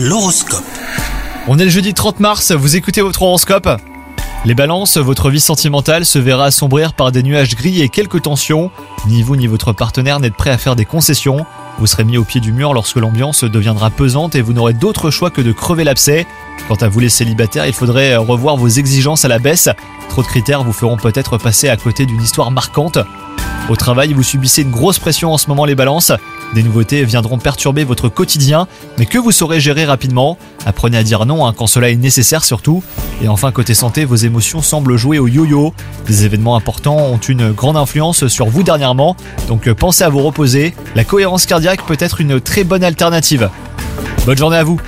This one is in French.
L'horoscope. On est le jeudi 30 mars, vous écoutez votre horoscope? Les balances, votre vie sentimentale se verra assombrir par des nuages gris et quelques tensions. Ni vous ni votre partenaire n'êtes prêt à faire des concessions. Vous serez mis au pied du mur lorsque l'ambiance deviendra pesante et vous n'aurez d'autre choix que de crever l'abcès. Quant à vous les célibataires, il faudrait revoir vos exigences à la baisse. Critères vous feront peut-être passer à côté d'une histoire marquante. Au travail, vous subissez une grosse pression en ce moment les balances. Des nouveautés viendront perturber votre quotidien, mais que vous saurez gérer rapidement. Apprenez à dire non hein, quand cela est nécessaire surtout. Et enfin, côté santé, vos émotions semblent jouer au yo-yo. Des événements importants ont une grande influence sur vous dernièrement, donc pensez à vous reposer. La cohérence cardiaque peut être une très bonne alternative. Bonne journée à vous